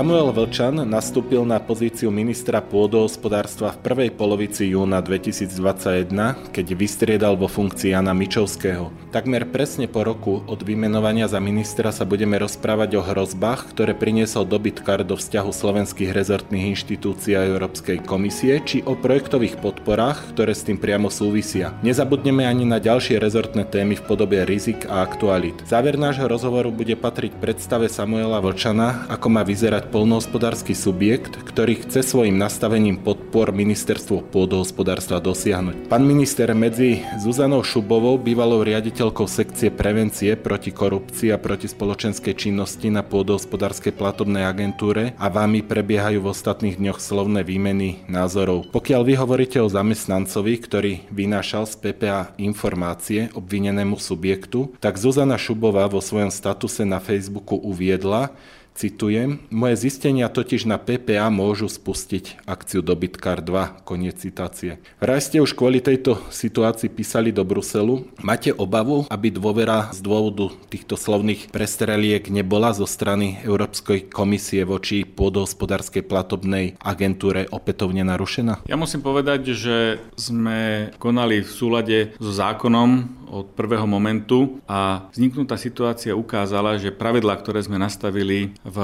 Samuel Vlčan nastúpil na pozíciu ministra pôdohospodárstva v prvej polovici júna 2021, keď vystriedal vo funkcii Jana Mičovského. Takmer presne po roku od vymenovania za ministra sa budeme rozprávať o hrozbách, ktoré priniesol dobytkár do vzťahu slovenských rezortných inštitúcií a Európskej komisie, či o projektových podporách, ktoré s tým priamo súvisia. Nezabudneme ani na ďalšie rezortné témy v podobe rizik a aktualit. Záver nášho rozhovoru bude patriť predstave Samuela Vlčana, ako má vyzerať polnohospodársky subjekt, ktorý chce svojim nastavením podpor ministerstvo pôdohospodárstva dosiahnuť. Pán minister medzi Zuzanou Šubovou, bývalou riaditeľkou sekcie prevencie proti korupcii a proti spoločenskej činnosti na pôdohospodárskej platobnej agentúre a vámi prebiehajú v ostatných dňoch slovné výmeny názorov. Pokiaľ vy hovoríte o zamestnancovi, ktorý vynášal z PPA informácie obvinenému subjektu, tak Zuzana Šubová vo svojom statuse na Facebooku uviedla, Citujem, moje zistenia totiž na PPA môžu spustiť akciu Dobytkár 2, koniec citácie. Vraj ste už kvôli tejto situácii písali do Bruselu. Máte obavu, aby dôvera z dôvodu týchto slovných prestreliek nebola zo strany Európskej komisie voči pôdohospodárskej platobnej agentúre opätovne narušená? Ja musím povedať, že sme konali v súlade so zákonom od prvého momentu a vzniknutá situácia ukázala, že pravidlá, ktoré sme nastavili v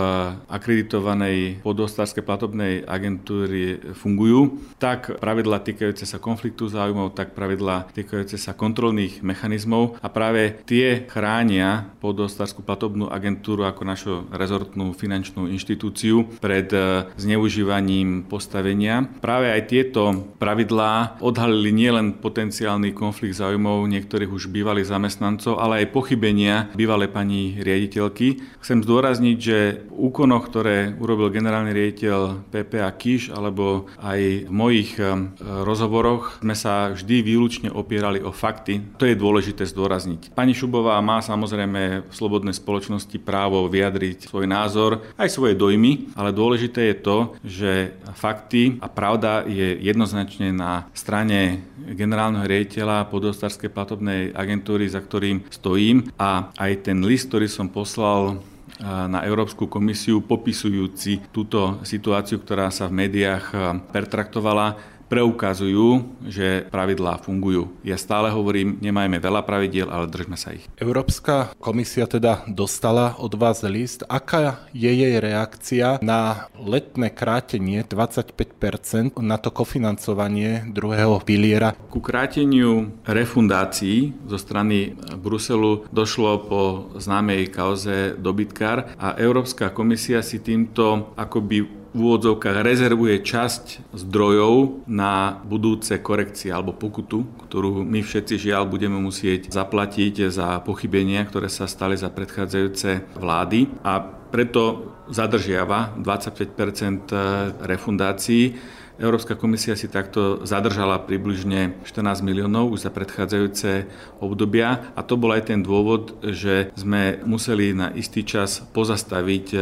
akreditovanej podostárskej platobnej agentúry fungujú, tak pravidlá týkajúce sa konfliktu záujmov, tak pravidlá týkajúce sa kontrolných mechanizmov a práve tie chránia podostárskú platobnú agentúru ako našu rezortnú finančnú inštitúciu pred e, zneužívaním postavenia. Práve aj tieto pravidlá odhalili nielen potenciálny konflikt záujmov niektorých už bývalých zamestnancov, ale aj pochybenia bývalej pani riaditeľky. Chcem zdôrazniť, že úkonoch, ktoré urobil generálny riaditeľ PPA Kiš alebo aj v mojich um, rozhovoroch sme sa vždy výlučne opierali o fakty. To je dôležité zdôrazniť. Pani Šubová má samozrejme v slobodnej spoločnosti právo vyjadriť svoj názor, aj svoje dojmy, ale dôležité je to, že fakty a pravda je jednoznačne na strane generálneho riaditeľa podostárskej platobnej agentúry, za ktorým stojím a aj ten list, ktorý som poslal na Európsku komisiu popisujúci túto situáciu, ktorá sa v médiách pertraktovala, preukazujú, že pravidlá fungujú. Ja stále hovorím, nemajme veľa pravidiel, ale držme sa ich. Európska komisia teda dostala od vás list. Aká je jej reakcia na letné krátenie 25% na to kofinancovanie druhého piliera? Ku kráteniu refundácií zo strany Bruselu došlo po známej kauze dobytkár a Európska komisia si týmto akoby úvodzovkách rezervuje časť zdrojov na budúce korekcie alebo pokutu, ktorú my všetci žiaľ budeme musieť zaplatiť za pochybenia, ktoré sa stali za predchádzajúce vlády. A preto zadržiava 25% refundácií Európska komisia si takto zadržala približne 14 miliónov už za predchádzajúce obdobia a to bol aj ten dôvod, že sme museli na istý čas pozastaviť e,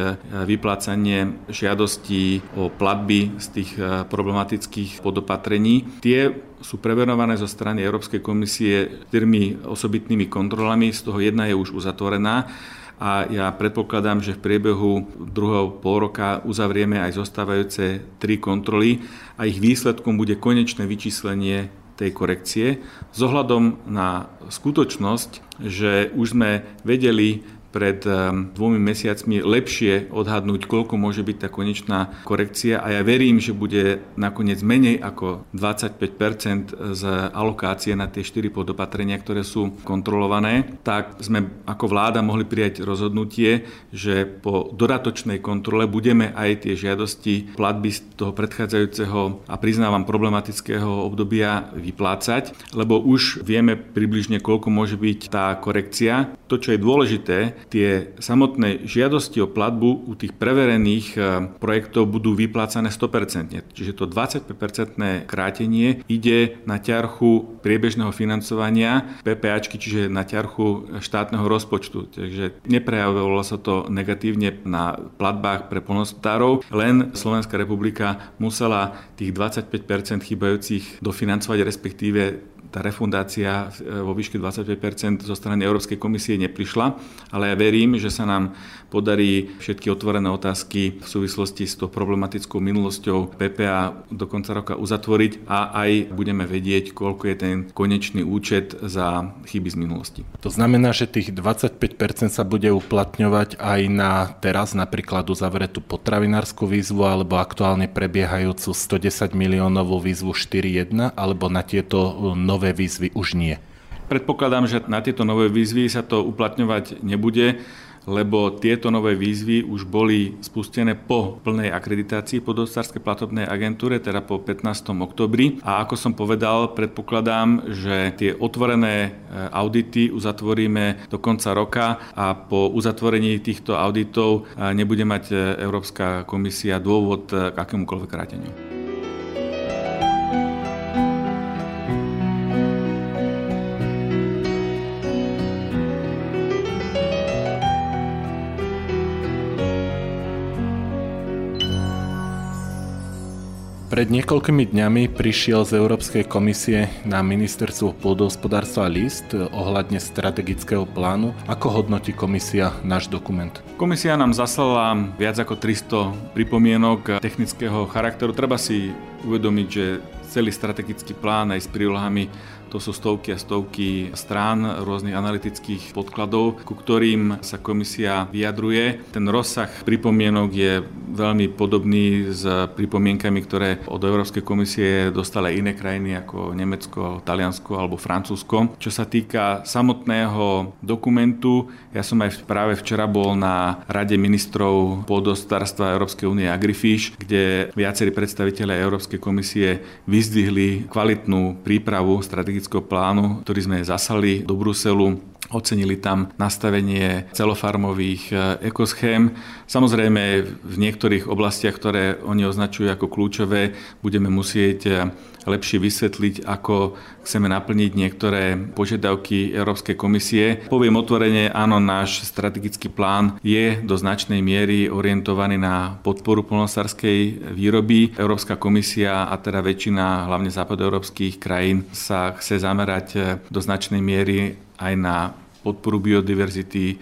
vyplácanie žiadostí o platby z tých e, problematických podopatrení. Tie sú preverované zo strany Európskej komisie tými osobitnými kontrolami, z toho jedna je už uzatvorená a ja predpokladám, že v priebehu druhého pol roka uzavrieme aj zostávajúce tri kontroly a ich výsledkom bude konečné vyčíslenie tej korekcie s ohľadom na skutočnosť, že už sme vedeli pred ehm, dvomi mesiacmi lepšie odhadnúť, koľko môže byť tá konečná korekcia a ja verím, že bude nakoniec menej ako 25% z alokácie na tie 4 podopatrenia, ktoré sú kontrolované, tak sme ako vláda mohli prijať rozhodnutie, že po dodatočnej kontrole budeme aj tie žiadosti platby z toho predchádzajúceho a priznávam problematického obdobia vyplácať, lebo už vieme približne, koľko môže byť tá korekcia. To, čo je dôležité, tie samotné žiadosti o platbu u tých preverených e, projektov budú vyplácané 100%. Čiže to 25% krátenie ide na ťarchu priebežného financovania PPAčky, čiže na ťarchu štátneho rozpočtu. Takže neprejavovalo sa to negatívne na platbách pre polnospodárov, len Slovenská republika musela tých 25% chybajúcich dofinancovať, respektíve tá refundácia vo výške 25 zo strany Európskej komisie neprišla, ale ja verím, že sa nám podarí všetky otvorené otázky v súvislosti s tou problematickou minulosťou PPA do konca roka uzatvoriť a aj budeme vedieť, koľko je ten konečný účet za chyby z minulosti. To znamená, že tých 25% sa bude uplatňovať aj na teraz napríklad uzavretú potravinárskú výzvu alebo aktuálne prebiehajúcu 110 miliónovú výzvu 4.1 alebo na tieto nové výzvy už nie? Predpokladám, že na tieto nové výzvy sa to uplatňovať nebude lebo tieto nové výzvy už boli spustené po plnej akreditácii podostárskej platobnej agentúre, teda po 15. oktobri. A ako som povedal, predpokladám, že tie otvorené e, audity uzatvoríme do konca roka a po uzatvorení týchto auditov e, nebude mať e, Európska komisia dôvod k akémukoľvek kráteniu. Pred niekoľkými dňami prišiel z Európskej komisie na ministerstvo pôdohospodárstva list ohľadne strategického plánu. Ako hodnotí komisia náš dokument? Komisia nám zaslala viac ako 300 pripomienok technického charakteru. Treba si uvedomiť, že celý strategický plán aj s prílohami to sú stovky a stovky strán rôznych analytických podkladov, ku ktorým sa komisia vyjadruje. Ten rozsah pripomienok je veľmi podobný s pripomienkami, ktoré od Európskej komisie dostali iné krajiny ako Nemecko, Taliansko alebo Francúzsko. Čo sa týka samotného dokumentu, ja som aj práve včera bol na Rade ministrov pôdostárstva Európskej únie Agrifish, kde viacerí predstaviteľe Európskej komisie vyzdvihli kvalitnú prípravu strategického strategického plánu, ktorý sme zasali do Bruselu. Ocenili tam nastavenie celofarmových e, ekoschém. Samozrejme, v niektorých oblastiach, ktoré oni označujú ako kľúčové, budeme musieť e, lepšie vysvetliť, ako chceme naplniť niektoré požiadavky Európskej komisie. Poviem otvorene, áno, náš strategický plán je do značnej miery orientovaný na podporu polnosárskej výroby. Európska komisia a teda väčšina hlavne západoeurópskych krajín sa chce zamerať do značnej miery aj na podporu biodiverzity,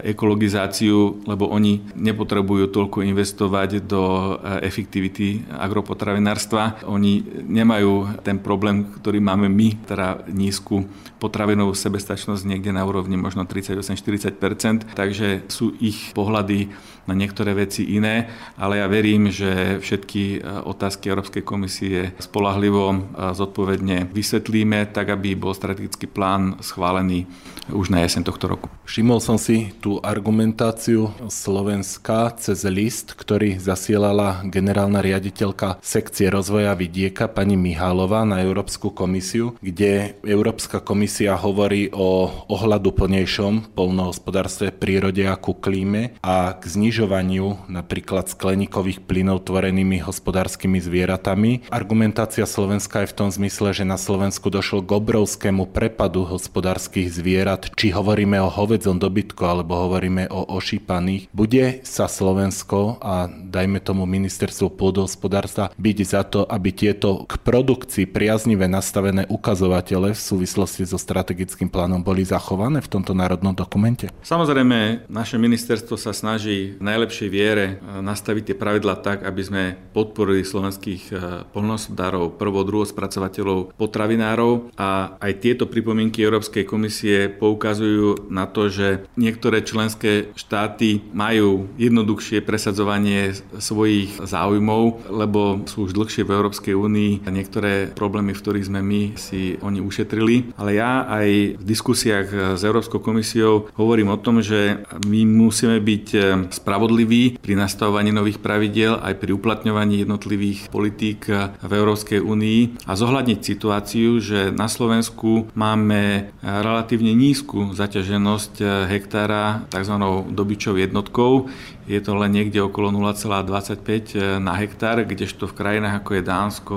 ekologizáciu, lebo oni nepotrebujú toľko investovať do eh, efektivity agropotravinárstva. Oni nemajú ten problém, ktorý máme my, teda nízku potravinovú sebestačnosť niekde na úrovni možno 38-40%, takže sú ich pohľady na niektoré veci iné, ale ja verím, že všetky eh, otázky Európskej komisie spolahlivo a eh, zodpovedne vysvetlíme, tak aby bol strategický plán schválený už na jeseň tohto roku. Všimol som si tú argumentáciu Slovenska cez list, ktorý zasielala generálna riaditeľka sekcie rozvoja vidieka pani Mihálová na Európsku komisiu, kde Európska komisia hovorí o ohľadu plnejšom polnohospodárstve, prírode a ku klíme a k znižovaniu napríklad skleníkových plynov tvorenými hospodárskymi zvieratami. Argumentácia Slovenska je v tom zmysle, že na Slovensku došlo k obrovskému prepadu hospodárskych zvierat, či hovoríme o hovedzom dobytku alebo hovoríme o ošípaných. Bude sa Slovensko a dajme tomu ministerstvo pôdohospodárstva byť za to, aby tieto k produkcii priaznivé nastavené ukazovatele v súvislosti so strategickým plánom boli zachované v tomto národnom dokumente? Samozrejme, naše ministerstvo sa snaží najlepšej viere e, nastaviť tie pravidla tak, aby sme podporili slovenských e, polnospodárov, prvo, druho spracovateľov, potravinárov a aj tieto pripomienky Európskej komisie poukazujú na to, že niektoré členské štáty majú jednoduchšie presadzovanie svojich záujmov, lebo sú už dlhšie v Európskej únii a niektoré problémy, v ktorých sme my, si oni ušetrili. Ale ja aj v diskusiách s Európskou komisiou hovorím o tom, že my musíme byť spravodliví pri nastavovaní nových pravidiel aj pri uplatňovaní jednotlivých politík v Európskej únii a zohľadniť situáciu, že na Slovensku máme relatívne nízku zaťaženosť hektára tzv. dobyčou jednotkou. Je to len niekde okolo 0,25 na hektár, kdežto v krajinách ako je Dánsko,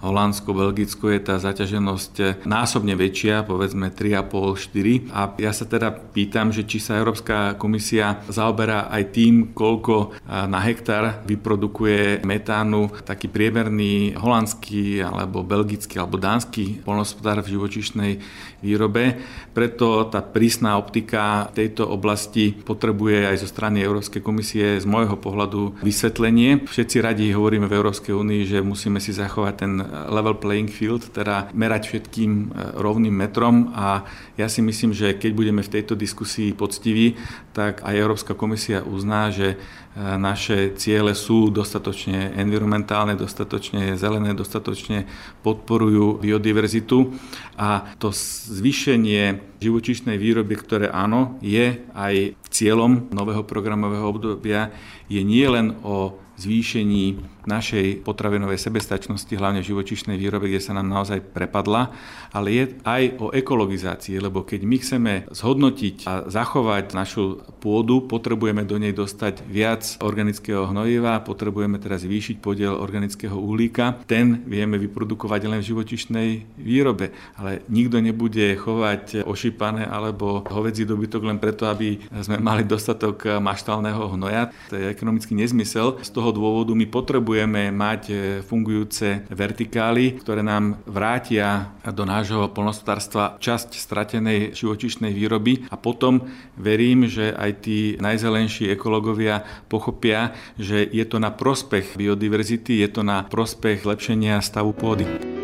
Holandsko, Belgicko je tá zaťaženosť násobne väčšia, povedzme 3,5-4. A ja sa teda pýtam, že či sa Európska komisia zaoberá aj tým, koľko na hektár vyprodukuje metánu taký priemerný holandský alebo belgický alebo dánsky polnospodár v živočišnej výrobe. Preto tá prísna optika tejto oblasti potrebuje aj zo strany Európskej komisie z môjho pohľadu vysvetlenie. Všetci radi hovoríme v Európskej únii, že musíme si zachovať ten level playing field, teda merať všetkým e, rovným metrom a ja si myslím, že keď budeme v tejto diskusii poctiví, tak aj Európska komisia uzná, že e, naše ciele sú dostatočne environmentálne, dostatočne zelené, dostatočne podporujú biodiverzitu a to zvýšenie živočíšnej výroby, ktoré áno, je aj cieľom nového programového obdobia, je nie len o zvýšení našej potravinovej sebestačnosti, hlavne v živočišnej výrobe, kde sa nám naozaj prepadla, ale je aj o ekologizácii, lebo keď my chceme zhodnotiť a zachovať našu pôdu, potrebujeme do nej dostať viac organického hnojiva, potrebujeme teraz zvýšiť podiel organického uhlíka. Ten vieme vyprodukovať len v živočišnej výrobe, ale nikto nebude chovať ošípané alebo hovedzí dobytok len preto, aby sme mali dostatok maštálneho hnoja. To je ekonomický nezmysel. Z toho dôvodu my potrebujeme mať e, fungujúce vertikály, ktoré nám vrátia do nášho polnospodárstva časť stratenej živočišnej výroby a potom verím, že aj tí najzelenší ekológovia pochopia, že je to na prospech biodiverzity, je to na prospech lepšenia stavu pôdy.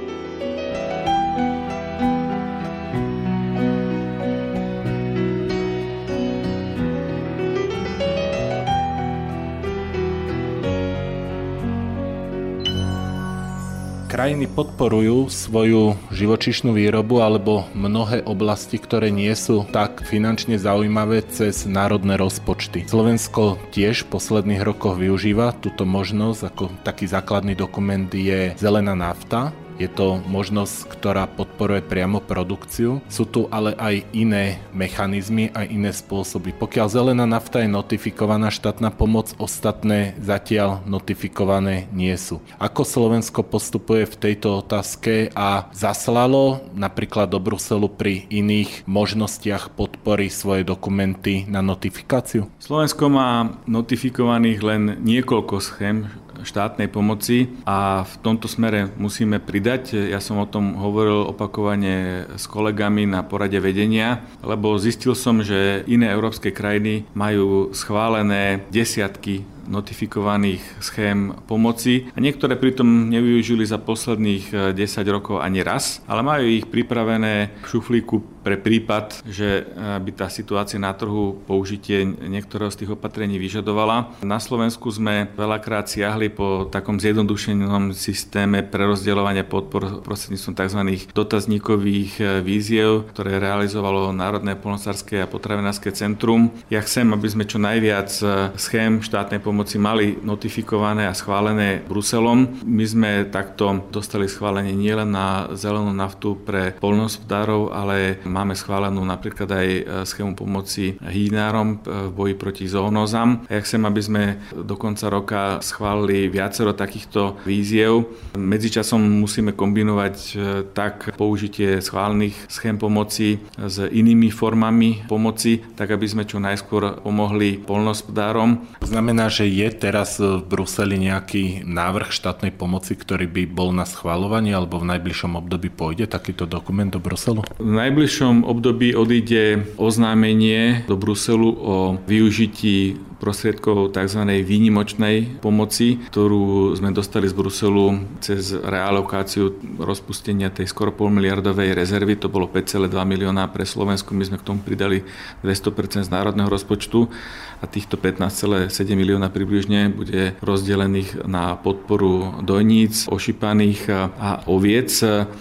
Krajiny podporujú svoju živočišnú výrobu alebo mnohé oblasti, ktoré nie sú tak finančne zaujímavé cez národné rozpočty. Slovensko tiež v posledných rokoch využíva túto možnosť, ako taký základný dokument je zelená nafta, je to možnosť, ktorá podporuje priamo produkciu. Sú tu ale aj iné mechanizmy a iné spôsoby. Pokiaľ zelená nafta je notifikovaná štátna pomoc, ostatné zatiaľ notifikované nie sú. Ako Slovensko postupuje v tejto otázke a zaslalo napríklad do Bruselu pri iných možnostiach podpory svoje dokumenty na notifikáciu? Slovensko má notifikovaných len niekoľko schém štátnej pomoci a v tomto smere musíme pridať. Ja som o tom hovoril opakovane s kolegami na porade vedenia, lebo zistil som, že iné európske krajiny majú schválené desiatky notifikovaných schém pomoci a niektoré pritom nevyužili za posledných 10 eh, rokov ani raz, ale majú ich pripravené v šuflíku pre prípad, že eh, by tá situácia na trhu použitie niektorého z tých opatrení vyžadovala. Na Slovensku sme veľakrát siahli po takom zjednodušenom systéme prerozdeľovania podpor prostredníctvom tzv. dotazníkových eh, víziev, ktoré realizovalo Národné polnospodárske a potravinárske centrum. Ja chcem, aby sme čo najviac schém štátnej pomoci pomoci mali notifikované a schválené Bruselom. My sme takto dostali schválenie nielen na zelenú naftu pre polnospodárov, ale máme schválenú napríklad aj e, schému pomoci hýnárom v boji proti zoonózam. Ja chcem, aby sme do konca roka schválili viacero takýchto víziev. Medzičasom musíme kombinovať e, tak použitie schválených schém pomoci s inými formami pomoci, tak aby sme čo najskôr pomohli polnospodárom. Znamená, že je teraz v Bruseli nejaký návrh štátnej pomoci, ktorý by bol na schváľovanie alebo v najbližšom období pôjde takýto dokument do Bruselu? V najbližšom období odíde oznámenie do Bruselu o využití prostriedkov tzv. výnimočnej pomoci, ktorú sme dostali z Bruselu cez realokáciu rozpustenia tej skoro pol miliardovej rezervy. To bolo 5,2 milióna pre Slovensku. My sme k tomu pridali 200% z národného rozpočtu a týchto 15,7 milióna približne bude rozdelených na podporu dojníc, ošípaných a oviec.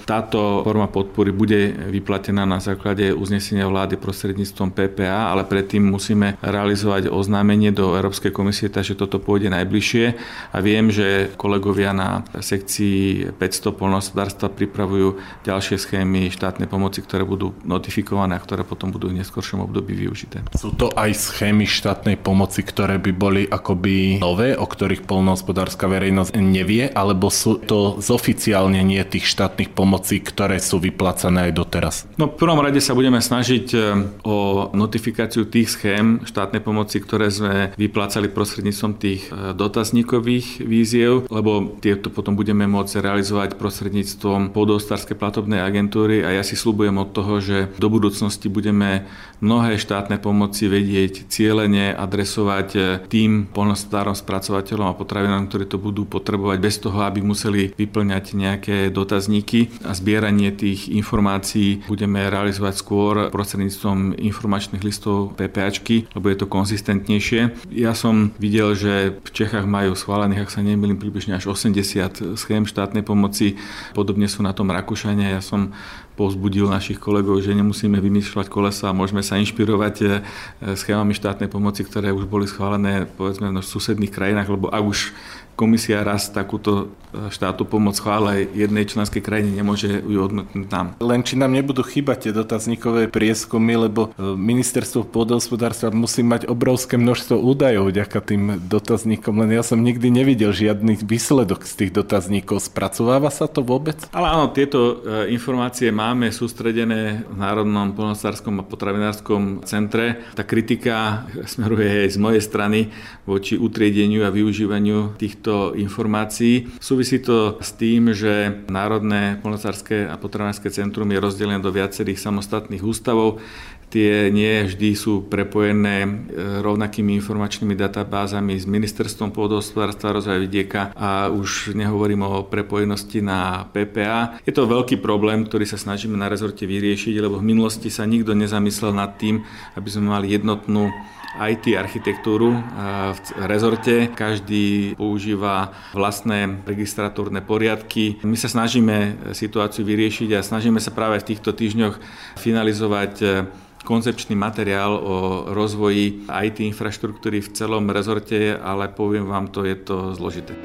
Táto forma podpory bude vyplatená na základe uznesenia vlády prostredníctvom PPA, ale predtým musíme realizovať oznámenie znenie do Európskej komisie, takže toto pôjde najbližšie a viem, že kolegovia na sekcii 500 polnohospodárstva pripravujú ďalšie schémy štátnej pomoci, ktoré budú notifikované a ktoré potom budú v neskôršom období využité. Sú to aj schémy štátnej pomoci, ktoré by boli akoby nové, o ktorých polnohospodárska verejnosť nevie, alebo sú to zoficiálnenie tých štátnych pomocí, ktoré sú vyplácané aj doteraz? No v prvom rade sa budeme snažiť e, o notifikáciu tých schém štátnej pomoci, ktoré sme vyplácali prostredníctvom tých e, dotazníkových víziev, lebo tieto potom budeme môcť realizovať prostredníctvom podostárskej platobnej agentúry a ja si slúbujem od toho, že do budúcnosti budeme mnohé štátne pomoci vedieť cieľene adresovať e, tým polnospodárom, spracovateľom a potravinárom, ktorí to budú potrebovať bez toho, aby museli vyplňať nejaké dotazníky a zbieranie tých informácií budeme realizovať skôr prostredníctvom informačných listov PPAčky, lebo je to konzistentnejšie. Ja som videl, že v Čechách majú schválených, ak sa nemýlim, približne až 80 schém štátnej pomoci. Podobne sú na tom Rakúšania. Ja som povzbudil našich kolegov, že nemusíme vymýšľať kolesa môžeme sa inšpirovať eh, schémami štátnej pomoci, ktoré už boli schválené povedzme v susedných krajinách, lebo ak už komisia raz takúto e, štátu pomoc chvála jednej členskej krajine, nemôže ju odmietnúť nám. Len či nám nebudú chýbať tie dotazníkové prieskumy, lebo e, ministerstvo pôdohospodárstva musí mať obrovské množstvo údajov vďaka tým dotazníkom, len ja som nikdy nevidel žiadny výsledok z tých dotazníkov. Spracováva sa to vôbec? Ale áno, tieto e, informácie máme sústredené v Národnom polnohospodárskom a potravinárskom centre. Tá kritika smeruje aj z mojej strany voči utriedeniu a využívaniu týchto týchto informácií. Súvisí to s tým, že Národné polnocárske a potravinárske centrum je rozdelené do viacerých samostatných ústavov. Tie nie vždy sú prepojené e, rovnakými informačnými databázami s Ministerstvom pôdohospodárstva rozvoja vidieka a už nehovorím o prepojenosti na PPA. Je to veľký problém, ktorý sa snažíme na rezorte vyriešiť, lebo v minulosti sa nikto nezamyslel nad tým, aby sme mali jednotnú IT architektúru v rezorte. Každý používa vlastné registratórne poriadky. My sa snažíme situáciu vyriešiť a snažíme sa práve v týchto týždňoch finalizovať e, koncepčný materiál o rozvoji IT infraštruktúry v celom rezorte, ale poviem vám to, je to zložité.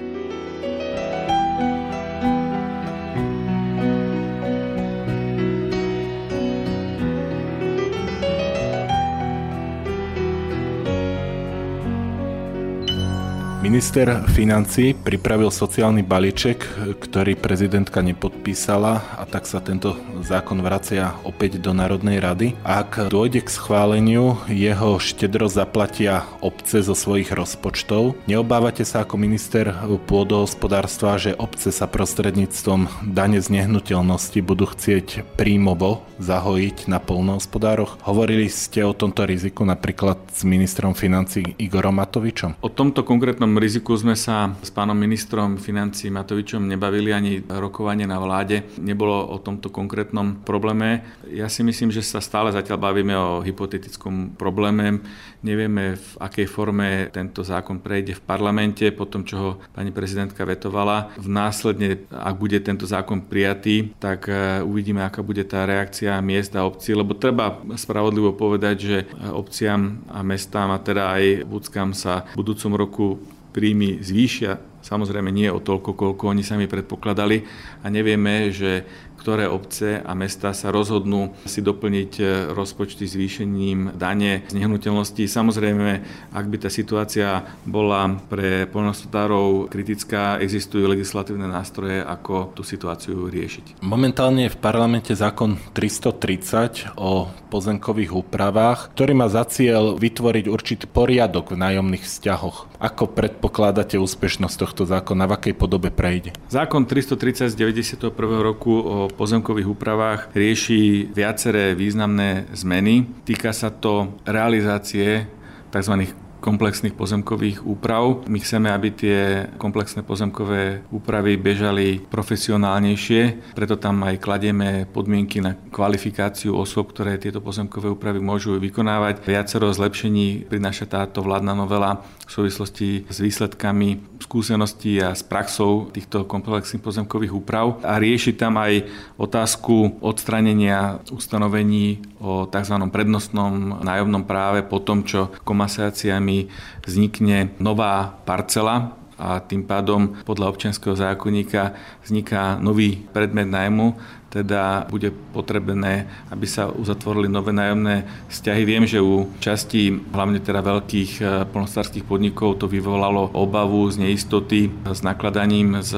Minister financí pripravil sociálny balíček, ktorý prezidentka nepodpísala a tak sa tento zákon vracia opäť do Národnej rady. Ak dôjde k schváleniu, jeho štedro zaplatia obce zo svojich rozpočtov. Neobávate sa ako minister pôdohospodárstva, že obce sa prostredníctvom dane z nehnuteľnosti budú chcieť príjmovo zahojiť na polnohospodároch? Hovorili ste o tomto riziku napríklad s ministrom financí Igorom Matovičom? O tomto konkrétnom riziku sme sa s pánom ministrom financí Matovičom nebavili ani rokovanie na vláde. Nebolo o tomto konkrétnom probléme. Ja si myslím, že sa stále zatiaľ bavíme o hypotetickom probléme. Nevieme, v akej forme tento zákon prejde v parlamente, po tom, čo ho pani prezidentka vetovala. V následne, ak bude tento zákon prijatý, tak e, uvidíme, aká bude tá reakcia miest a obcí, lebo treba spravodlivo povedať, že obciam a mestám a teda aj Vúckam sa v budúcom roku príjmy zvýšia, samozrejme nie o toľko, koľko oni sami predpokladali. A nevieme, že ktoré obce a mesta sa rozhodnú si doplniť e, rozpočty zvýšením dane z nehnuteľností. Samozrejme, ak by tá situácia bola pre poľnohospodárov kritická, existujú legislatívne nástroje, ako tú situáciu riešiť. Momentálne je v parlamente zákon 330 o pozemkových úpravách, ktorý má za cieľ vytvoriť určitý poriadok v nájomných vzťahoch. Ako predpokladáte úspešnosť tohto zákona? V akej podobe prejde? Zákon 330 z 91. roku o pozemkových úpravách rieši viaceré významné zmeny. Týka sa to realizácie tzv komplexných pozemkových úprav. My chceme, aby tie komplexné pozemkové úpravy bežali profesionálnejšie, preto tam aj kladieme podmienky na kvalifikáciu osôb, ktoré tieto pozemkové úpravy môžu vykonávať. Viacero zlepšení prináša táto vládna novela v súvislosti s výsledkami skúseností a s praxou týchto komplexných pozemkových úprav a rieši tam aj otázku odstranenia ustanovení o tzv. prednostnom nájomnom práve po tom, čo komasáciami nami vznikne nová parcela a tým pádom podľa občianského zákonníka vzniká nový predmet najmu, teda bude potrebné, aby sa uzatvorili nové nájomné vzťahy. Viem, že u časti, hlavne teda veľkých eh, polnostárských podnikov, to vyvolalo obavu z neistoty s nakladaním s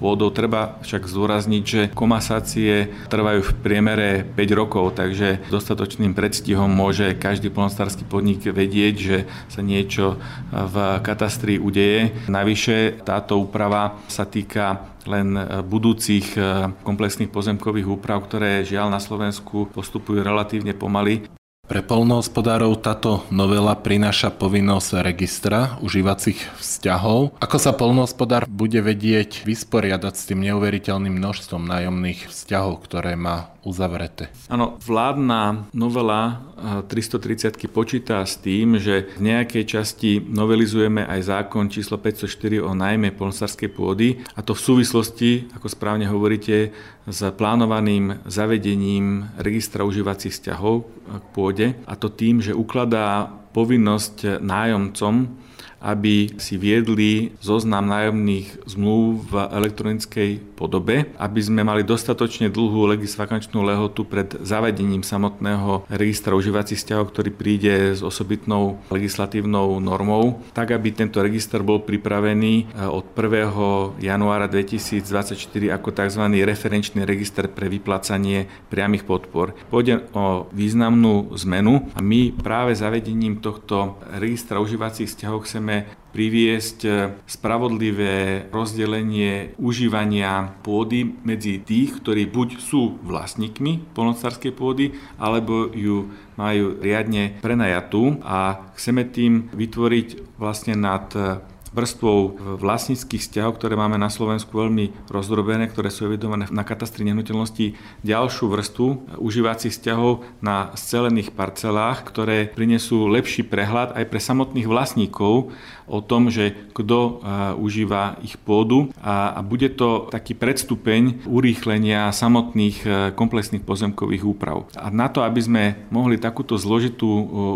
pôdou. Treba však zdôrazniť, že komasácie trvajú v priemere 5 rokov, takže dostatočným predstihom môže každý polnostársky podnik vedieť, že sa niečo v katastri udeje. Navyše táto úprava sa týka len e, budúcich e, komplexných pozemkových úprav, ktoré žiaľ na Slovensku postupujú relatívne pomaly. Pre polnohospodárov táto novela prináša povinnosť registra užívacích vzťahov. Ako sa polnohospodár bude vedieť vysporiadať s tým neuveriteľným množstvom nájomných vzťahov, ktoré má uzavreté? Áno, vládna novela 330 eh, počíta s tým, že v nejakej časti novelizujeme aj zákon číslo 504 o najmä polnohospodárskej pôdy a to v súvislosti, ako správne hovoríte, s plánovaným zavedením registra užívacích vzťahov k pôde a to tým, že ukladá povinnosť nájomcom aby si viedli zoznam nájomných zmluv v elektronickej podobe, aby sme mali dostatočne dlhú legisvakančnú lehotu pred zavedením samotného registra užívacích vzťahov, ktorý príde s osobitnou legislatívnou normou, tak aby tento register bol pripravený eh, od 1. januára 2024 ako tzv. referenčný register pre vyplácanie priamých podpor. Pôjde o významnú zmenu a my práve zavedením tohto registra užívacích vzťahov chceme chceme priviesť e, spravodlivé rozdelenie užívania pôdy medzi tých, ktorí buď sú vlastníkmi polnocárskej pôdy, alebo ju majú riadne prenajatú. A chceme tým vytvoriť vlastne nad e, vrstvou vlastníckých vzťahov, ktoré máme na Slovensku veľmi rozdrobené, ktoré sú evidované na katastri nehnuteľností, ďalšiu vrstvu užívacích vzťahov na scelených parcelách, ktoré prinesú lepší prehľad aj pre samotných vlastníkov o tom, že kto užíva ich pôdu a, bude to taký predstupeň urýchlenia samotných komplexných pozemkových úprav. A na to, aby sme mohli takúto zložitú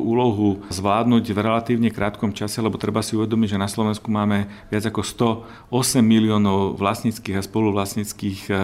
úlohu zvládnuť v relatívne krátkom čase, lebo treba si uvedomiť, že na Slovensku máme viac ako 108 miliónov vlastníckých a spoluvlastníckých e,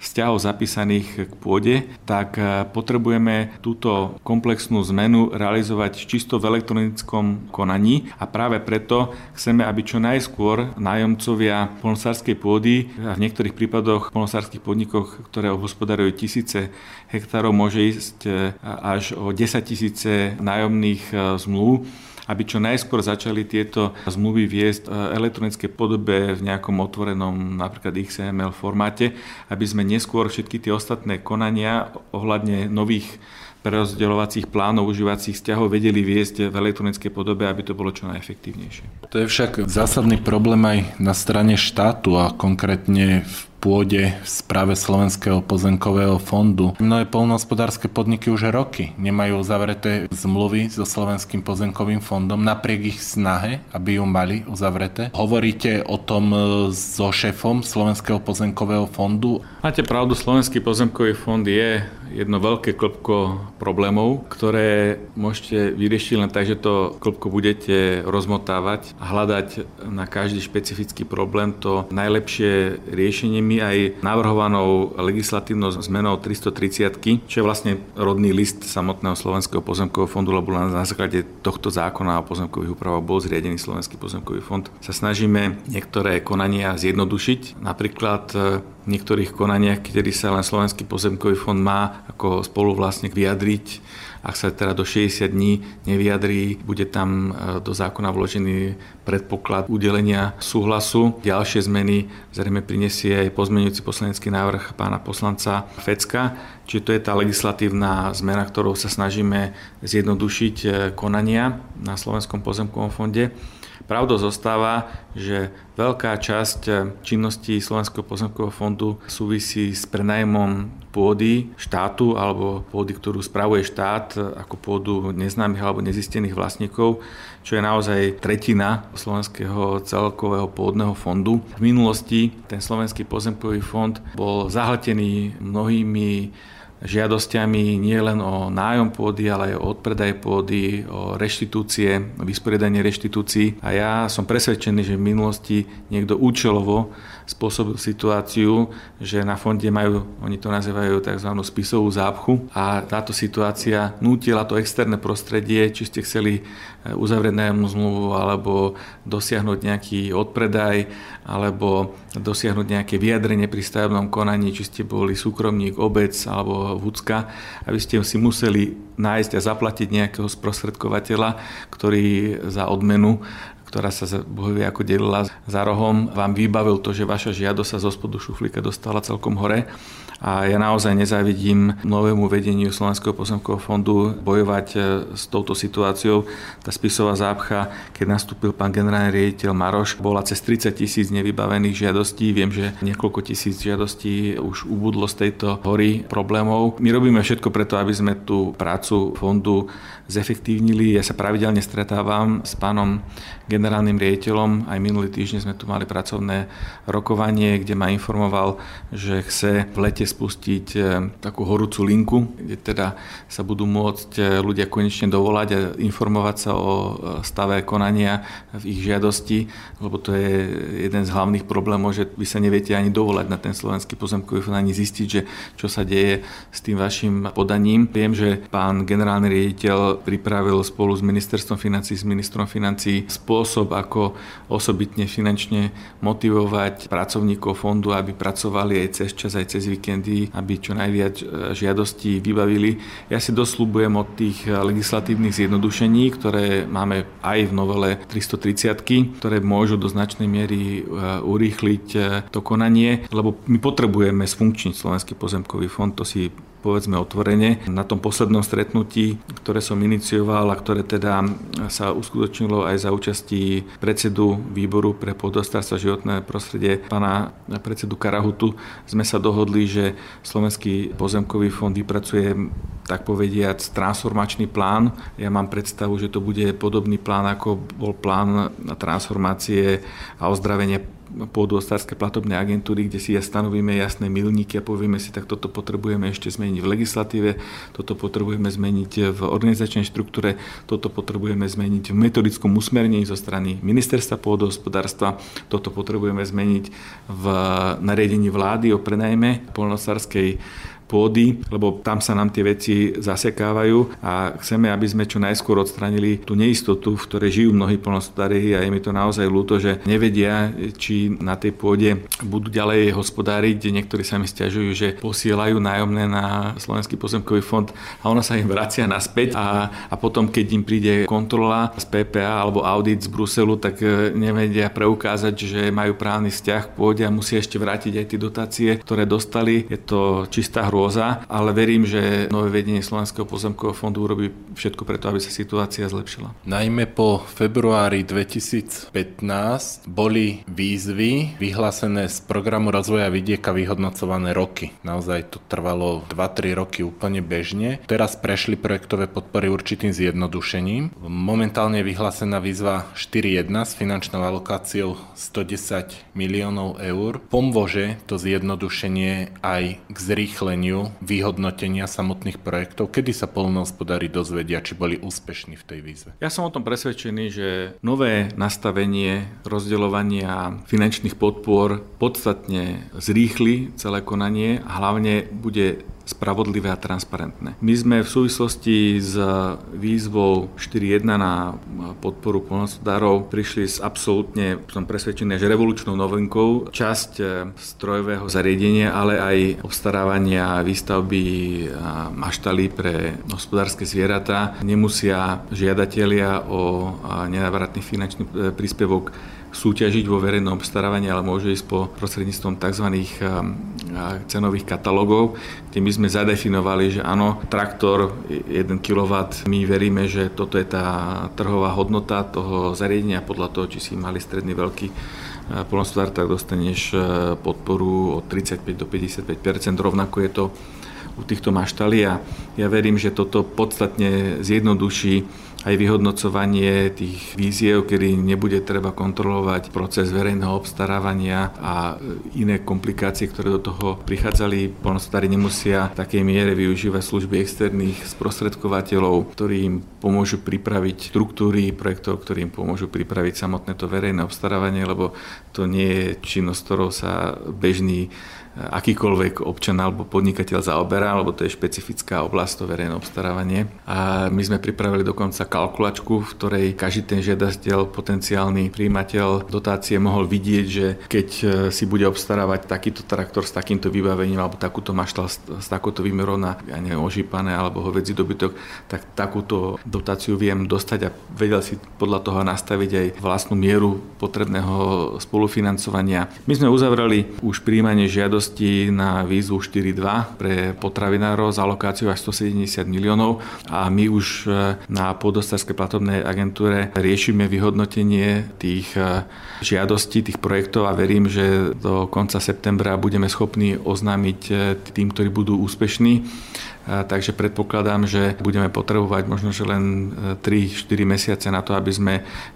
vzťahov zapísaných k pôde, tak e, potrebujeme túto komplexnú zmenu realizovať čisto v elektronickom konaní a práve preto chceme, aby čo najskôr nájomcovia polnosárskej pôdy a v niektorých prípadoch polnosárskych podnikoch, ktoré obhospodarujú tisíce hektárov, môže ísť e, až o 10 tisíce nájomných zmluv, aby čo najskôr začali tieto zmluvy viesť v elektronickej podobe v nejakom otvorenom napríklad XML formáte, aby sme neskôr všetky tie ostatné konania ohľadne nových prerozdeľovacích plánov užívacích vzťahov vedeli viesť v elektronickej podobe, aby to bolo čo najefektívnejšie. To je však zásadný problém aj na strane štátu a konkrétne v pôde v správe Slovenského pozemkového fondu. Mnohé polnohospodárske podniky už roky nemajú uzavreté zmluvy so Slovenským pozemkovým fondom napriek ich snahe, aby ju mali uzavreté. Hovoríte o tom e, so šéfom Slovenského pozemkového fondu? Máte pravdu, Slovenský pozemkový fond je jedno veľké klopko problémov, ktoré môžete vyriešiť len tak, že to klopko budete rozmotávať a hľadať na každý špecifický problém to najlepšie riešenie my aj navrhovanou legislatívnou zmenou 330, čo je vlastne rodný list samotného Slovenského pozemkového fondu, lebo na základe tohto zákona o pozemkových úpravách bol zriadený Slovenský pozemkový fond, sa snažíme niektoré konania zjednodušiť. Napríklad e, v niektorých konaniach, kedy sa len Slovenský pozemkový fond má ako spoluvlastník vyjadriť ak sa teda do 60 dní nevyjadrí, bude tam e, do zákona vložený predpoklad udelenia súhlasu. Ďalšie zmeny zrejme prinesie aj pozmeňujúci poslanecký návrh pána poslanca Fecka, čiže to je tá legislatívna zmena, ktorou sa snažíme zjednodušiť e, konania na Slovenskom pozemkovom fonde. Pravdou zostáva, že veľká časť činností Slovenského pozemkového fondu súvisí s prenajmom pôdy štátu alebo pôdy, ktorú spravuje štát ako pôdu neznámych alebo nezistených vlastníkov, čo je naozaj tretina Slovenského celkového pôdneho fondu. V minulosti ten Slovenský pozemkový fond bol zahltený mnohými žiadosťami nie len o nájom pôdy, ale aj o odpredaj pôdy, o reštitúcie, o vysporiadanie reštitúcií. A ja som presvedčený, že v minulosti niekto účelovo spôsobil situáciu, že na fonde majú, oni to nazývajú tzv. spisovú zápchu a táto situácia nútila to externé prostredie, či ste chceli e, uzavrieť nájomnú zmluvu alebo dosiahnuť nejaký odpredaj alebo dosiahnuť nejaké vyjadrenie pri stavebnom konaní, či ste boli súkromník, obec alebo vúcka, aby ste si museli nájsť a zaplatiť nejakého sprostredkovateľa, ktorý za odmenu ktorá sa bohovie ako delila za rohom, vám vybavil to, že vaša žiadosť sa zo spodu šuflíka dostala celkom hore a ja naozaj nezávidím novému vedeniu Slovenského pozemkového fondu bojovať e, s touto situáciou. Tá spisová zápcha, keď nastúpil pán generálny riaditeľ Maroš, bola cez 30 tisíc nevybavených žiadostí. Viem, že niekoľko tisíc žiadostí už ubudlo z tejto hory problémov. My robíme všetko preto, aby sme tú prácu fondu zefektívnili. Ja sa pravidelne stretávam s pánom generálnym riaditeľom. Aj minulý týždeň sme tu mali pracovné rokovanie, kde ma informoval, že chce v lete spustiť e, takú horúcu linku, kde teda sa budú môcť e, ľudia konečne dovolať a informovať sa o e, stave konania v ich žiadosti, lebo to je jeden z hlavných problémov, že vy sa neviete ani dovolať na ten slovenský pozemkový fond, ani zistiť, že čo sa deje s tým vašim podaním. Viem, že pán generálny riaditeľ pripravil spolu s ministerstvom financí, s ministrom financí spôsob, ako osobitne finančne motivovať pracovníkov fondu, aby pracovali aj cez čas, aj cez víkend víkendy, aby čo najviac e, žiadostí vybavili. Ja si dosľubujem od tých e, legislatívnych zjednodušení, ktoré máme aj v novele 330, ktoré môžu do značnej miery e, urýchliť to konanie, lebo my potrebujeme sfunkčniť Slovenský pozemkový fond, to si povedzme otvorene. Na tom poslednom stretnutí, ktoré som inicioval a ktoré teda sa uskutočnilo aj za účasti predsedu výboru pre podostárstvo životné prostredie, pána predsedu Karahutu, sme sa dohodli, že Slovenský pozemkový fond vypracuje tak povediac transformačný plán. Ja mám predstavu, že to bude podobný plán, ako bol plán transformácie a ozdravenie pôdohospodárske platobné agentúry, kde si ja stanovíme jasné milníky a povieme si, tak toto potrebujeme ešte zmeniť v legislatíve, toto potrebujeme zmeniť v organizačnej štruktúre, toto potrebujeme zmeniť v metodickom usmernení zo strany ministerstva pôdohospodárstva, toto potrebujeme zmeniť v nariadení vlády o prenajme polnohospodárskej pôdy, lebo tam sa nám tie veci zasekávajú a chceme, aby sme čo najskôr odstranili tú neistotu, v ktorej žijú mnohí polnospodári a je mi to naozaj ľúto, že nevedia, či na tej pôde budú ďalej hospodáriť. Niektorí sa mi stiažujú, že posielajú nájomné na Slovenský pozemkový fond a ona sa im vracia naspäť a, a potom, keď im príde kontrola z PPA alebo audit z Bruselu, tak e, nevedia preukázať, že majú právny vzťah k pôde a musia ešte vrátiť aj tie dotácie, ktoré dostali. Je to čistá hru hrôza, ale verím, že nové vedenie Slovenského pozemkového fondu urobí všetko preto, aby sa situácia zlepšila. Najmä po februári 2015 boli výzvy vyhlásené z programu rozvoja vidieka vyhodnocované roky. Naozaj to trvalo 2-3 roky úplne bežne. Teraz prešli projektové podpory určitým zjednodušením. Momentálne je vyhlásená výzva 4.1 s finančnou alokáciou 110 miliónov eur. Pomôže to zjednodušenie aj k zrýchleniu hodnoteniu, vyhodnotenia samotných projektov, kedy sa polnohospodári dozvedia, či boli úspešní v tej výzve? Ja som o tom presvedčený, že nové nastavenie rozdeľovania finančných podpor podstatne zrýchli celé konanie a hlavne bude spravodlivé a transparentné. My sme v súvislosti s výzvou 4.1 na podporu polnospodárov prišli s absolútne, som presvedčený, že revolučnou novinkou časť e, strojového zariadenia, ale aj obstarávania výstavby maštaly pre hospodárske zvieratá. Nemusia žiadatelia o nenávratný finančný e, príspevok súťažiť vo verejnom obstarávaní, ale môže ísť po prostredníctvom tzv. cenových katalógov, kde my sme zadefinovali, že áno, traktor 1 kW, my veríme, že toto je tá trhová hodnota toho zariadenia podľa toho, či si mali stredný veľký polnospodár, tak dostaneš podporu od 35 do 55% rovnako je to u týchto maštali a ja verím, že toto podstatne zjednoduší aj vyhodnocovanie tých víziev, kedy nebude treba kontrolovať proces verejného obstarávania a iné komplikácie, ktoré do toho prichádzali. Polnospodári nemusia v takej miere využívať služby externých sprostredkovateľov, ktorí im pomôžu pripraviť štruktúry projektov, ktorí im pomôžu pripraviť samotné to verejné obstarávanie, lebo to nie je činnosť, ktorou sa bežný akýkoľvek občan alebo podnikateľ zaoberá, lebo to je špecifická oblasť, to verejné obstarávanie. A my sme pripravili dokonca kalkulačku, v ktorej každý ten žiadateľ, potenciálny príjimateľ dotácie mohol vidieť, že keď e, si bude obstarávať takýto traktor s takýmto vybavením alebo takúto maštal s, s takouto výmerou na ja neviem, ožípané alebo hovedzí dobytok, tak takúto dotáciu viem dostať a vedel si podľa toho nastaviť aj vlastnú mieru potrebného spolufinancovania. My sme uzavreli už príjmanie žiadosti žiadosti na výzvu 4.2 pre potravinárov s alokáciou až 170 miliónov. A my už e, na podostarskej platobnej agentúre riešime vyhodnotenie tých e, žiadostí, tých projektov a verím, že do konca septembra budeme schopní oznámiť e, tým, ktorí budú úspešní takže predpokladám, že budeme potrebovať možno, že len 3-4 e, mesiace na to, aby sme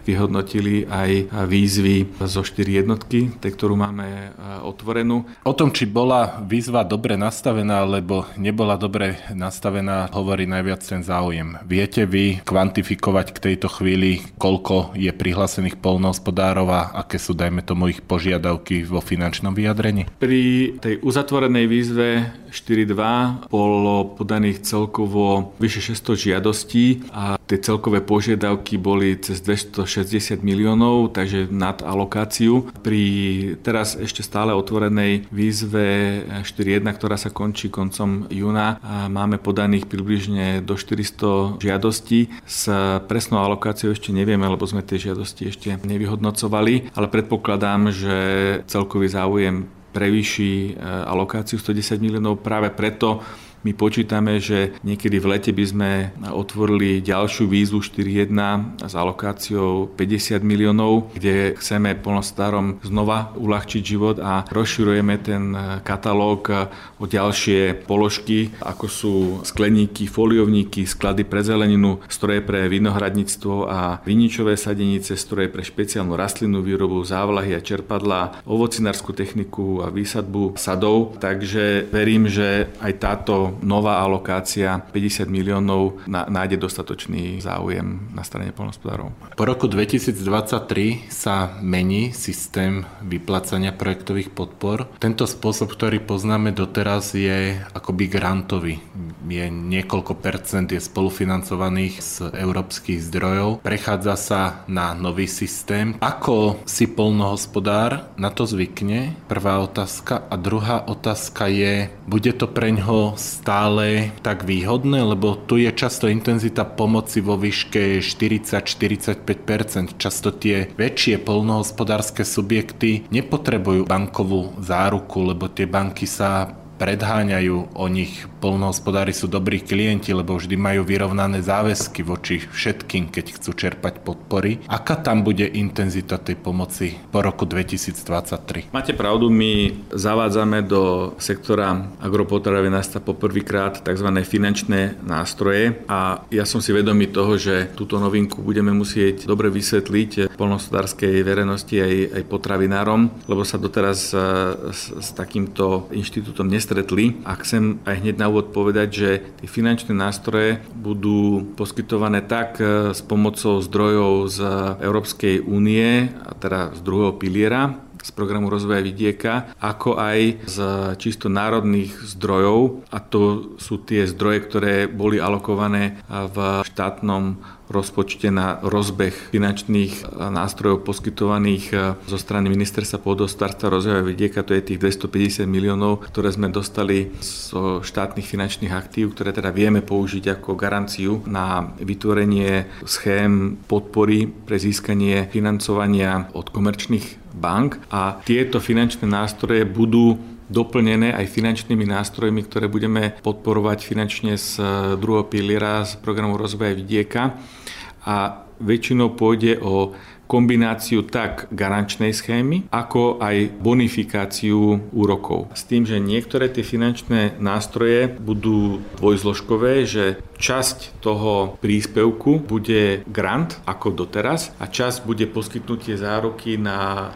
vyhodnotili aj výzvy zo 4 jednotky, tej, ktorú máme e, otvorenú. O tom, či bola výzva dobre nastavená, alebo nebola dobre nastavená, hovorí najviac ten záujem. Viete vy kvantifikovať k tejto chvíli, koľko je prihlásených polnohospodárov a aké sú, dajme tomu, ich požiadavky vo finančnom vyjadrení? Pri tej uzatvorenej výzve 4.2 bolo podaných celkovo vyše 600 žiadostí a tie celkové požiadavky boli cez 260 miliónov, takže nad alokáciu. Pri teraz ešte stále otvorenej výzve 4.1, ktorá sa končí koncom júna, máme podaných približne do 400 žiadostí. S presnou alokáciou ešte nevieme, lebo sme tie žiadosti ešte nevyhodnocovali, ale predpokladám, že celkový záujem prevýši alokáciu 110 miliónov práve preto, my počítame, že niekedy v lete by sme otvorili ďalšiu výzvu 4.1 s alokáciou 50 miliónov, kde chceme polnostarom znova uľahčiť život a rozširujeme ten katalóg o ďalšie položky, ako sú skleníky, foliovníky, sklady pre zeleninu, stroje pre vinohradníctvo a viničové sadenice, stroje pre špeciálnu rastlinnú výrobu, závlahy a čerpadla, ovocinárskú techniku a výsadbu sadov. Takže verím, že aj táto nová alokácia 50 miliónov nájde dostatočný záujem na strane polnospodárov. Po roku 2023 sa mení systém vyplácania projektových podpor. Tento spôsob, ktorý poznáme doteraz, je akoby grantový. Je niekoľko percent je spolufinancovaných z európskych zdrojov. Prechádza sa na nový systém. Ako si polnohospodár na to zvykne? Prvá otázka. A druhá otázka je, bude to pre ňoho stále tak výhodné, lebo tu je často intenzita pomoci vo výške 40-45%. Často tie väčšie polnohospodárske subjekty nepotrebujú bankovú záruku, lebo tie banky sa predháňajú o nich. Polnohospodári sú dobrí klienti, lebo vždy majú vyrovnané záväzky voči všetkým, keď chcú čerpať podpory. Aká tam bude intenzita tej pomoci po roku 2023? Máte pravdu, my zavádzame do sektora agropotravinárstva poprvýkrát tzv. finančné nástroje a ja som si vedomý toho, že túto novinku budeme musieť dobre vysvetliť polnohospodárskej verejnosti aj, aj potravinárom, lebo sa doteraz s, s takýmto inštitútom nes nestretli. A chcem aj hneď na úvod povedať, že tie finančné nástroje budú poskytované tak e, s pomocou zdrojov z Európskej únie, a teda z druhého piliera, z programu rozvoja vidieka, ako aj z čisto národných zdrojov. A to sú tie zdroje, ktoré boli alokované v štátnom rozpočte na rozbeh finančných nástrojov poskytovaných zo strany ministerstva pôdohospodárstva rozvoja vidieka, to je tých 250 miliónov, ktoré sme dostali zo štátnych finančných aktív, ktoré teda vieme použiť ako garanciu na vytvorenie schém podpory pre získanie financovania od komerčných bank. A tieto finančné nástroje budú doplnené aj finančnými nástrojmi, ktoré budeme podporovať finančne z druhého piliera z programu rozvoja vidieka a väčšinou pôjde o kombináciu tak garančnej schémy, ako aj bonifikáciu úrokov. S tým, že niektoré tie finančné nástroje budú dvojzložkové, že časť toho príspevku bude grant ako doteraz a časť bude poskytnutie záruky na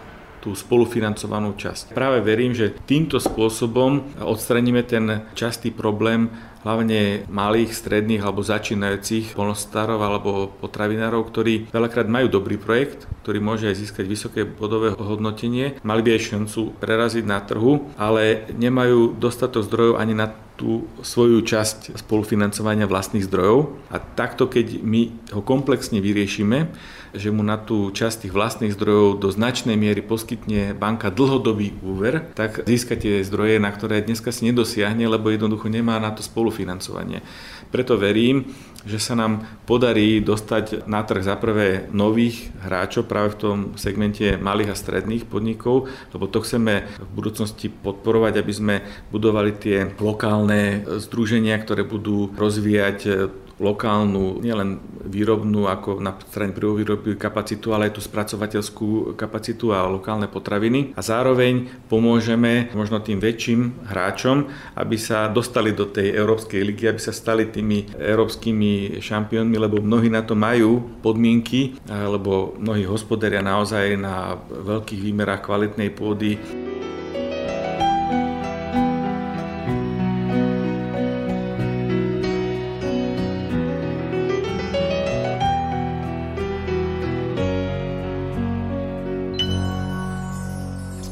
tú spolufinancovanú časť. Práve verím, že týmto spôsobom odstraníme ten častý problém hlavne malých, stredných alebo začínajúcich polnostárov alebo potravinárov, ktorí veľakrát majú dobrý projekt, ktorý môže aj získať vysoké bodové hodnotenie, mali by aj šancu preraziť na trhu, ale nemajú dostatok zdrojov ani na tú svoju časť spolufinancovania vlastných zdrojov. A takto, keď my ho komplexne vyriešime, že mu na tú časť tých vlastných zdrojov do značnej miery poskytne banka dlhodobý úver, tak získa tie zdroje, na ktoré dneska si nedosiahne, lebo jednoducho nemá na to spolufinancovanie. Preto verím, že sa nám podarí dostať na trh za prvé nových hráčov práve v tom segmente malých a stredných podnikov, lebo to chceme v budúcnosti podporovať, aby sme budovali tie lokálne združenia, ktoré budú rozvíjať lokálnu, nielen výrobnú ako na strane prvovýroby kapacitu, ale aj tú spracovateľskú kapacitu a lokálne potraviny. A zároveň pomôžeme možno tým väčším hráčom, aby sa dostali do tej Európskej ligy, aby sa stali tými európskymi šampiónmi, lebo mnohí na to majú podmienky, lebo mnohí hospodária naozaj na veľkých výmerách kvalitnej pôdy.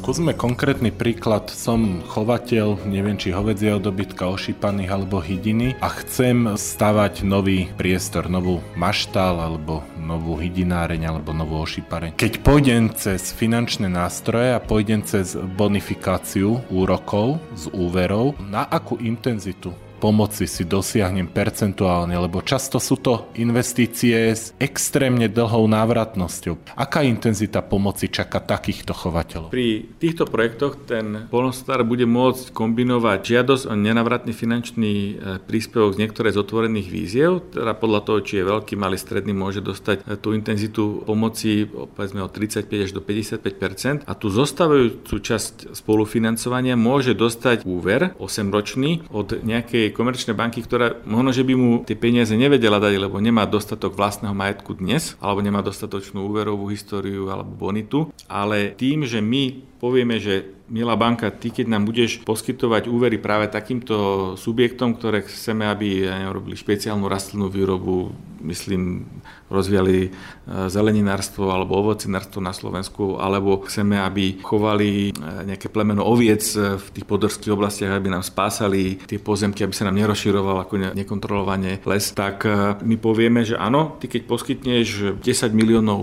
Skúsme konkrétny príklad. Som chovateľ, neviem či hovedzieho dobytka, ošípaných alebo hydiny a chcem stavať nový priestor, novú maštál alebo novú hydináreň alebo novú ošípareň. Keď pôjdem cez finančné nástroje a pôjdem cez bonifikáciu úrokov z úverov, na akú intenzitu pomoci si dosiahnem percentuálne, lebo často sú to investície s extrémne dlhou návratnosťou. Aká intenzita pomoci čaká takýchto chovateľov? Pri týchto projektoch ten polnospodár bude môcť kombinovať žiadosť o nenavratný finančný e, príspevok z niektoré z otvorených víziev, teda podľa toho, či je veľký, malý, stredný, môže dostať e, tú intenzitu pomoci povedzme od 35 až do 55% a tú zostávajúcu časť spolufinancovania môže dostať úver 8-ročný od nejakej komerčnej banky, ktorá možno, že by mu tie peniaze nevedela dať, lebo nemá dostatok vlastného majetku dnes, alebo nemá dostatočnú úverovú históriu alebo bonitu, ale tým, že my povieme, že milá banka, ty keď nám budeš poskytovať úvery práve takýmto subjektom, ktoré chceme, aby robili špeciálnu rastlinnú výrobu, myslím, rozvíjali e, zeleninárstvo alebo ovocinárstvo na Slovensku, alebo chceme, aby chovali e, nejaké plemeno oviec e, v tých podorských oblastiach, aby nám spásali tie pozemky, aby sa nám nerozširoval ako nekontrolovane les, tak my povieme, že áno, ty keď poskytneš 10 miliónov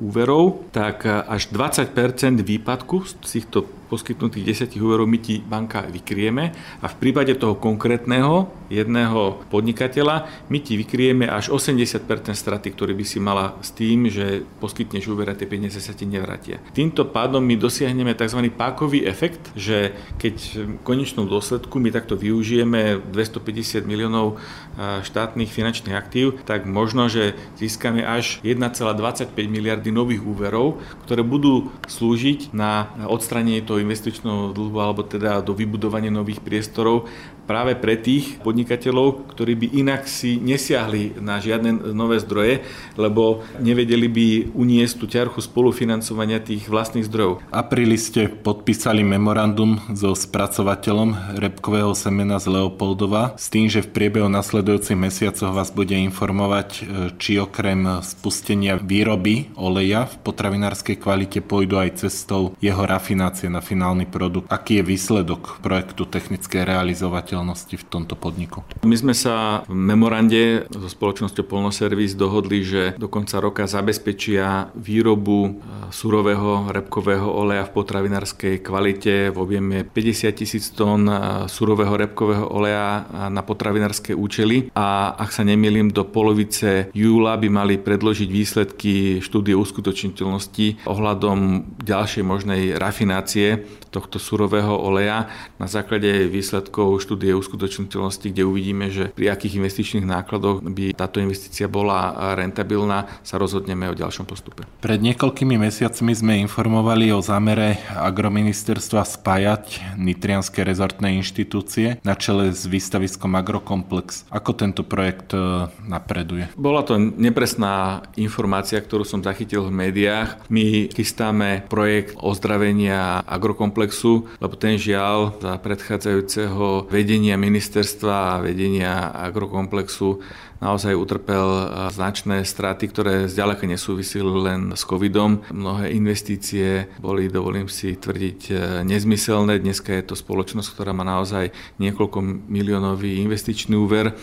úverov, tak až 20% výpadku z týchto poskytnutých 10 úverov my ti banka vykrieme a v prípade toho konkrétneho jedného podnikateľa my ti vykrieme až 80% straty, ktorý by si mala s tým, že poskytneš úver a tie peniaze sa ti nevrátia. Týmto pádom my dosiahneme tzv. pákový efekt, že keď v konečnom dôsledku my takto využijeme 250 miliónov štátnych finančných aktív, tak možno, že získame až 1,25 miliardy nových úverov, ktoré budú slúžiť na odstranenie toho investičného dlhu alebo teda do vybudovania nových priestorov práve pre tých podnikateľov, ktorí by inak si nesiahli na žiadne nové zdroje, lebo nevedeli by uniesť tú ťarchu spolufinancovania tých vlastných zdrojov. V apríli ste podpísali memorandum so spracovateľom repkového semena z Leopoldova s tým, že v priebehu nasledujúcich mesiacoch vás bude informovať, e, či okrem spustenia výroby oleja v potravinárskej kvalite pôjdu aj cestou jeho rafinácie na finálny produkt. Aký je výsledok projektu technické realizovateľ udržateľnosti v tomto podniku? My sme sa v memorande so spoločnosťou Polnoservis dohodli, že do konca roka zabezpečia výrobu e, surového repkového oleja v potravinárskej kvalite v objeme 50 tisíc tón e, surového repkového oleja na potravinárske účely a ak sa nemýlim, do polovice júla by mali predložiť výsledky štúdie uskutočniteľnosti ohľadom ďalšej možnej rafinácie tohto surového oleja na základe výsledkov štúdie štúdie uskutočniteľnosti, kde uvidíme, že pri akých investičných nákladoch by táto investícia bola rentabilná, sa rozhodneme o ďalšom postupe. Pred niekoľkými mesiacmi sme informovali o zámere agroministerstva spájať nitrianské rezortné inštitúcie na čele s výstaviskom Agrokomplex. Ako tento projekt e, napreduje? Bola to nepresná informácia, ktorú som zachytil v médiách. My chystáme projekt ozdravenia agrokomplexu, lebo ten žiaľ za predchádzajúceho vedenia ministerstva a vedenia agrokomplexu naozaj utrpel eh, značné straty, ktoré zďaleka nesúvisili len s covidom. Mnohé investície boli, dovolím si tvrdiť, eh, nezmyselné. Dneska je to spoločnosť, ktorá má naozaj niekoľko miliónový investičný úver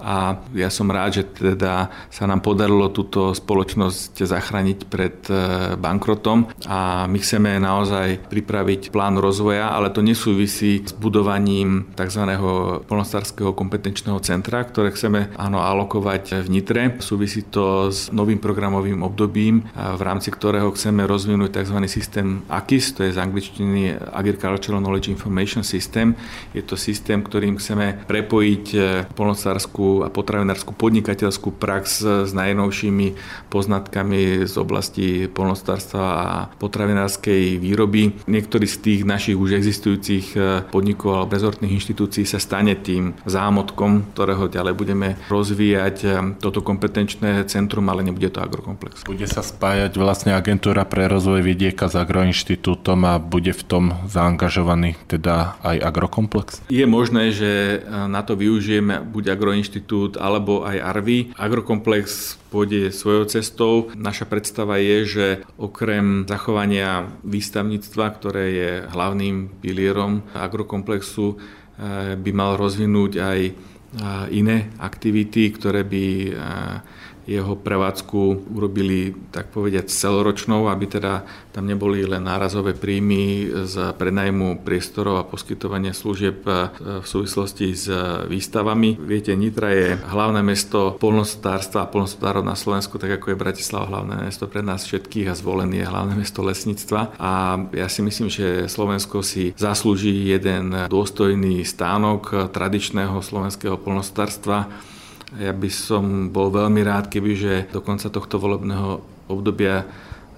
a ja som rád, že teda sa nám podarilo túto spoločnosť zachrániť pred eh, bankrotom a my chceme naozaj pripraviť plán rozvoja, ale to nesúvisí s budovaním tzv. polnostárskeho kompetenčného centra, ktoré chceme áno, alokovať v Nitre. Súvisí to s novým programovým obdobím, v rámci ktorého chceme rozvinúť tzv. systém AKIS, to je z angličtiny Agricultural Knowledge Information System. Je to systém, ktorým chceme prepojiť e, polnocárskú a potravinárskú podnikateľskú prax s najnovšími poznatkami z oblasti polnostárstva a potravinárskej výroby. Niektorí z tých našich už existujúcich e, podnikov alebo rezortných inštitúcií sa stane tým zámotkom, ktorého ďalej budeme rozvíjať rozvíjať eh, toto kompetenčné centrum, ale nebude to agrokomplex. Bude sa spájať vlastne agentúra pre rozvoj vidieka s agroinštitútom a bude v tom zaangažovaný teda aj agrokomplex? Je možné, že eh, na to využijeme buď agroinštitút alebo aj ARVI. Agrokomplex pôjde svojou cestou. Naša predstava je, že okrem zachovania výstavníctva, ktoré je hlavným pilierom agrokomplexu, eh, by mal rozvinúť aj iné aktivity, ktoré by jeho prevádzku urobili, tak povediať, celoročnou, aby teda tam neboli len nárazové príjmy z prenajmu priestorov a poskytovania služieb v súvislosti s výstavami. Viete, Nitra je hlavné mesto polnospodárstva a polnospodárov na Slovensku, tak ako je Bratislava hlavné mesto pre nás všetkých a zvolený je hlavné mesto lesníctva. A ja si myslím, že Slovensko si zaslúži jeden dôstojný stánok tradičného slovenského polnospodárstva ja by som bol veľmi rád, kebyže do konca tohto volebného obdobia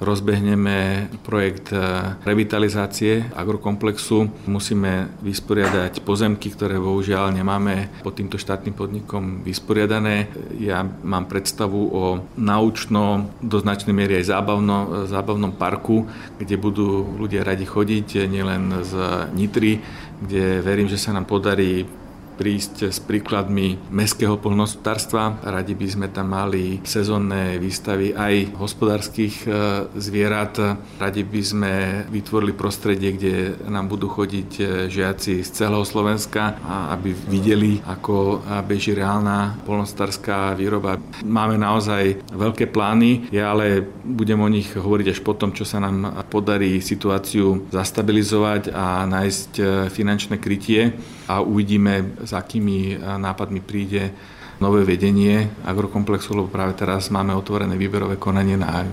rozbehneme projekt e, revitalizácie agrokomplexu. Musíme vysporiadať pozemky, ktoré bohužiaľ nemáme pod týmto štátnym podnikom vysporiadané. Ja mám predstavu o naučno, do značnej miery aj zábavno, zábavnom parku, kde budú ľudia radi chodiť, nielen z Nitry, kde verím, že sa nám podarí prísť s príkladmi mestského polnohospodárstva. Radi by sme tam mali sezónne výstavy aj hospodárskych e, zvierat. Radi by sme vytvorili prostredie, kde nám budú chodiť e, žiaci z celého Slovenska, aby videli, ako beží reálna polnohospodárska výroba. Máme naozaj veľké plány, ja ale budem o nich hovoriť až potom, čo sa nám podarí situáciu zastabilizovať a nájsť e, finančné krytie a uvidíme, s akými nápadmi príde nové vedenie agrokomplexu, lebo práve teraz máme otvorené výberové konanie na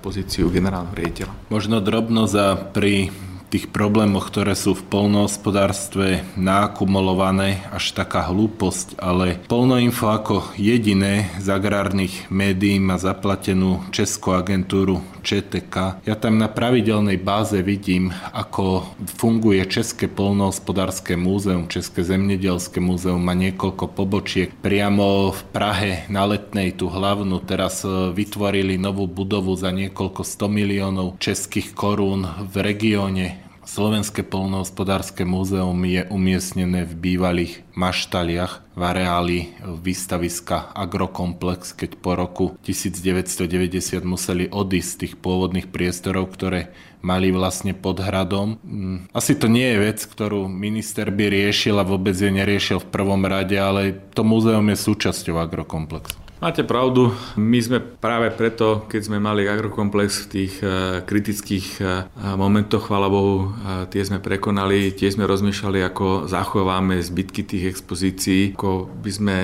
pozíciu generálneho riaditeľa. Možno drobno za pri tých problémoch, ktoré sú v polnohospodárstve naakumulované, až taká hlúposť, ale Polnoinfo ako jediné z agrárnych médií má zaplatenú českú agentúru ČTK. Ja tam na pravidelnej báze vidím, ako funguje České polnohospodárske múzeum, České zemnedelské múzeum má niekoľko pobočiek. Priamo v Prahe na Letnej, tú hlavnú, teraz e, vytvorili novú budovu za niekoľko 100 miliónov českých korún v regióne Slovenské polnohospodárske múzeum je umiestnené v bývalých maštaliach v areáli výstaviska Agrokomplex, keď po roku 1990 museli odísť z tých pôvodných priestorov, ktoré mali vlastne pod hradom. Mm, asi to nie je vec, ktorú minister by riešil a vôbec je neriešil v prvom rade, ale to múzeum je súčasťou Agrokomplexu. Máte pravdu, my sme práve preto, keď sme mali agrokomplex v tých e, kritických e, momentoch, chvála Bohu, e, tie sme prekonali, tie sme rozmýšľali, ako zachováme zbytky tých expozícií, ako by sme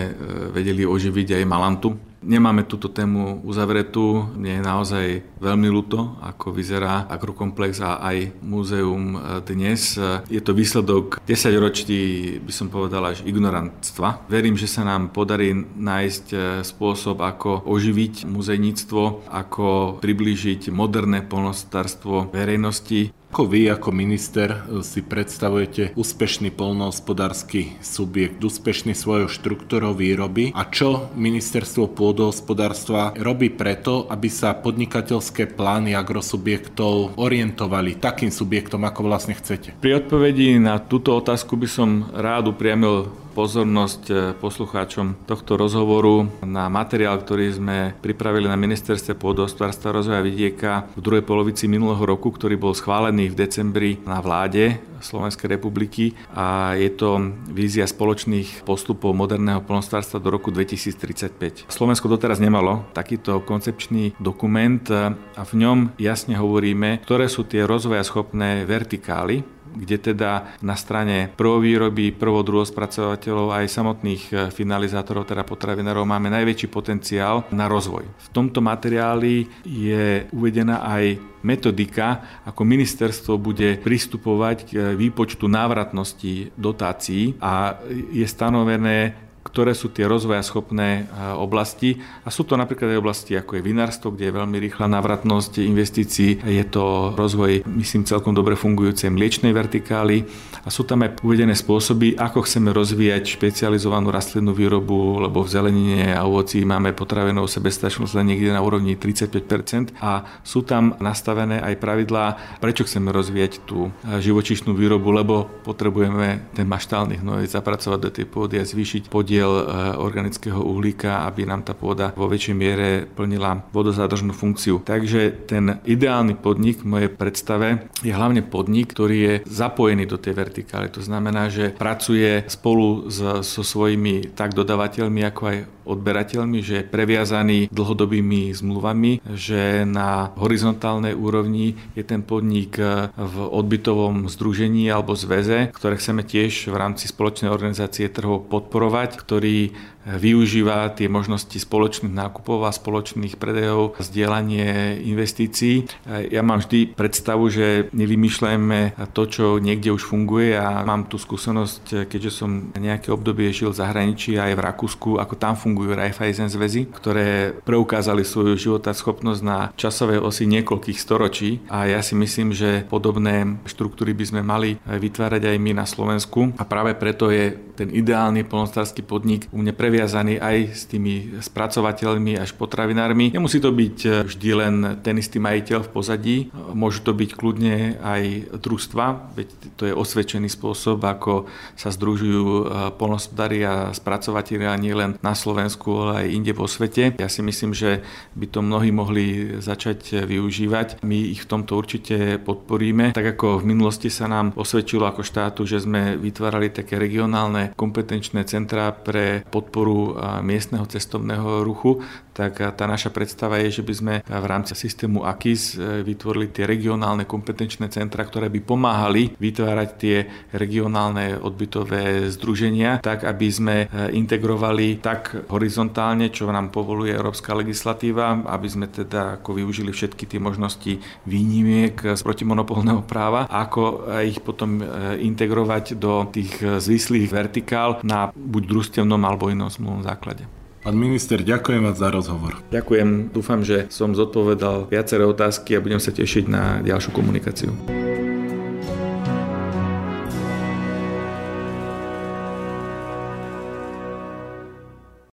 vedeli oživiť aj Malantu, nemáme túto tému uzavretú. Mne je naozaj veľmi ľúto, ako vyzerá agrokomplex a aj múzeum dnes. Je to výsledok 10 ročí, by som povedal, až ignorantstva. Verím, že sa nám podarí nájsť spôsob, ako oživiť muzejníctvo, ako priblížiť moderné polnospodárstvo verejnosti. Ako vy ako minister e, si predstavujete úspešný polnohospodársky subjekt, úspešný svojou štruktúrou výroby a čo ministerstvo pôdohospodárstva robí preto, aby sa podnikateľské plány agrosubjektov orientovali takým subjektom, ako vlastne chcete? Pri odpovedi na túto otázku by som rád upriamil pozornosť eh, poslucháčom tohto rozhovoru na materiál, ktorý sme pripravili na ministerstve pôdohospodárstva rozvoja vidieka v druhej polovici minulého roku, ktorý bol schválený v decembri na vláde Slovenskej republiky a je to vízia spoločných postupov moderného polnospodárstva do roku 2035. Slovensko doteraz nemalo takýto koncepčný dokument eh, a v ňom jasne hovoríme, ktoré sú tie rozvoja schopné vertikály kde teda na strane prvovýroby, prvo spracovateľov aj samotných e, finalizátorov, teda potravinárov, máme najväčší potenciál na rozvoj. V tomto materiáli je uvedená aj metodika, ako ministerstvo bude pristupovať k výpočtu návratnosti dotácií a je stanovené ktoré sú tie rozvoja schopné oblasti. A sú to napríklad aj oblasti ako je vinárstvo, kde je veľmi rýchla návratnosť investícií. Je to rozvoj, myslím, celkom dobre fungujúcej mliečnej vertikály. A sú tam aj uvedené spôsoby, ako chceme rozvíjať špecializovanú rastlinnú výrobu, lebo v zelenine a ovoci máme potravenou sebestačnosť len niekde na úrovni 35% a sú tam nastavené aj pravidlá, prečo chceme rozvíjať tú živočišnú výrobu, lebo potrebujeme ten maštálny hnoj zapracovať do tej pôdy a zvýšiť podiel podiel eh, organického uhlíka, aby nám tá pôda vo väčšej miere plnila vodozádržnú funkciu. Takže ten ideálny podnik v mojej predstave je hlavne podnik, ktorý je zapojený do tej vertikály. To znamená, že pracuje spolu s, so svojimi tak dodavateľmi, ako aj odberateľmi, že je previazaný dlhodobými zmluvami, že na horizontálnej úrovni je ten podnik eh, v odbytovom združení alebo zväze, ktoré chceme tiež v rámci spoločnej organizácie trhov podporovať, ktorý využíva tie možnosti spoločných nákupov a spoločných predajov, zdieľanie investícií. Ja mám vždy predstavu, že nevymýšľajme to, čo niekde už funguje a mám tú skúsenosť, keďže som nejaké obdobie žil v zahraničí aj v Rakúsku, ako tam fungujú Raiffeisen zväzy, ktoré preukázali svoju životaschopnosť na časovej osi niekoľkých storočí a ja si myslím, že podobné štruktúry by sme mali vytvárať aj my na Slovensku a práve preto je ten ideálny polnostársky podnik u mne previazaný previazaný aj s tými spracovateľmi až potravinármi. Nemusí to byť eh, vždy len ten istý majiteľ v pozadí, môžu to byť kľudne aj družstva, veď to je osvedčený spôsob, ako sa združujú eh, polnospodári a spracovateľia nie len na Slovensku, ale aj inde vo svete. Ja si myslím, že by to mnohí mohli začať využívať. My ich v tomto určite podporíme. Tak ako v minulosti sa nám osvedčilo ako štátu, že sme vytvárali také regionálne kompetenčné centrá pre podporu podporu miestneho cestovného ruchu, tak tá naša predstava je, že by sme v rámci systému AKIS e, vytvorili tie regionálne kompetenčné centra, ktoré by pomáhali vytvárať tie regionálne odbytové združenia, tak aby sme integrovali tak horizontálne, čo nám povoluje európska legislatíva, aby sme teda ako využili všetky tie možnosti výnimiek z protimonopolného práva, ako ich potom integrovať do tých zvislých vertikál na buď družstevnom alebo inom zmluvnom základe. Pán minister, ďakujem vás za rozhovor. Ďakujem, dúfam, že som zodpovedal viaceré otázky a budem sa tešiť na ďalšiu komunikáciu.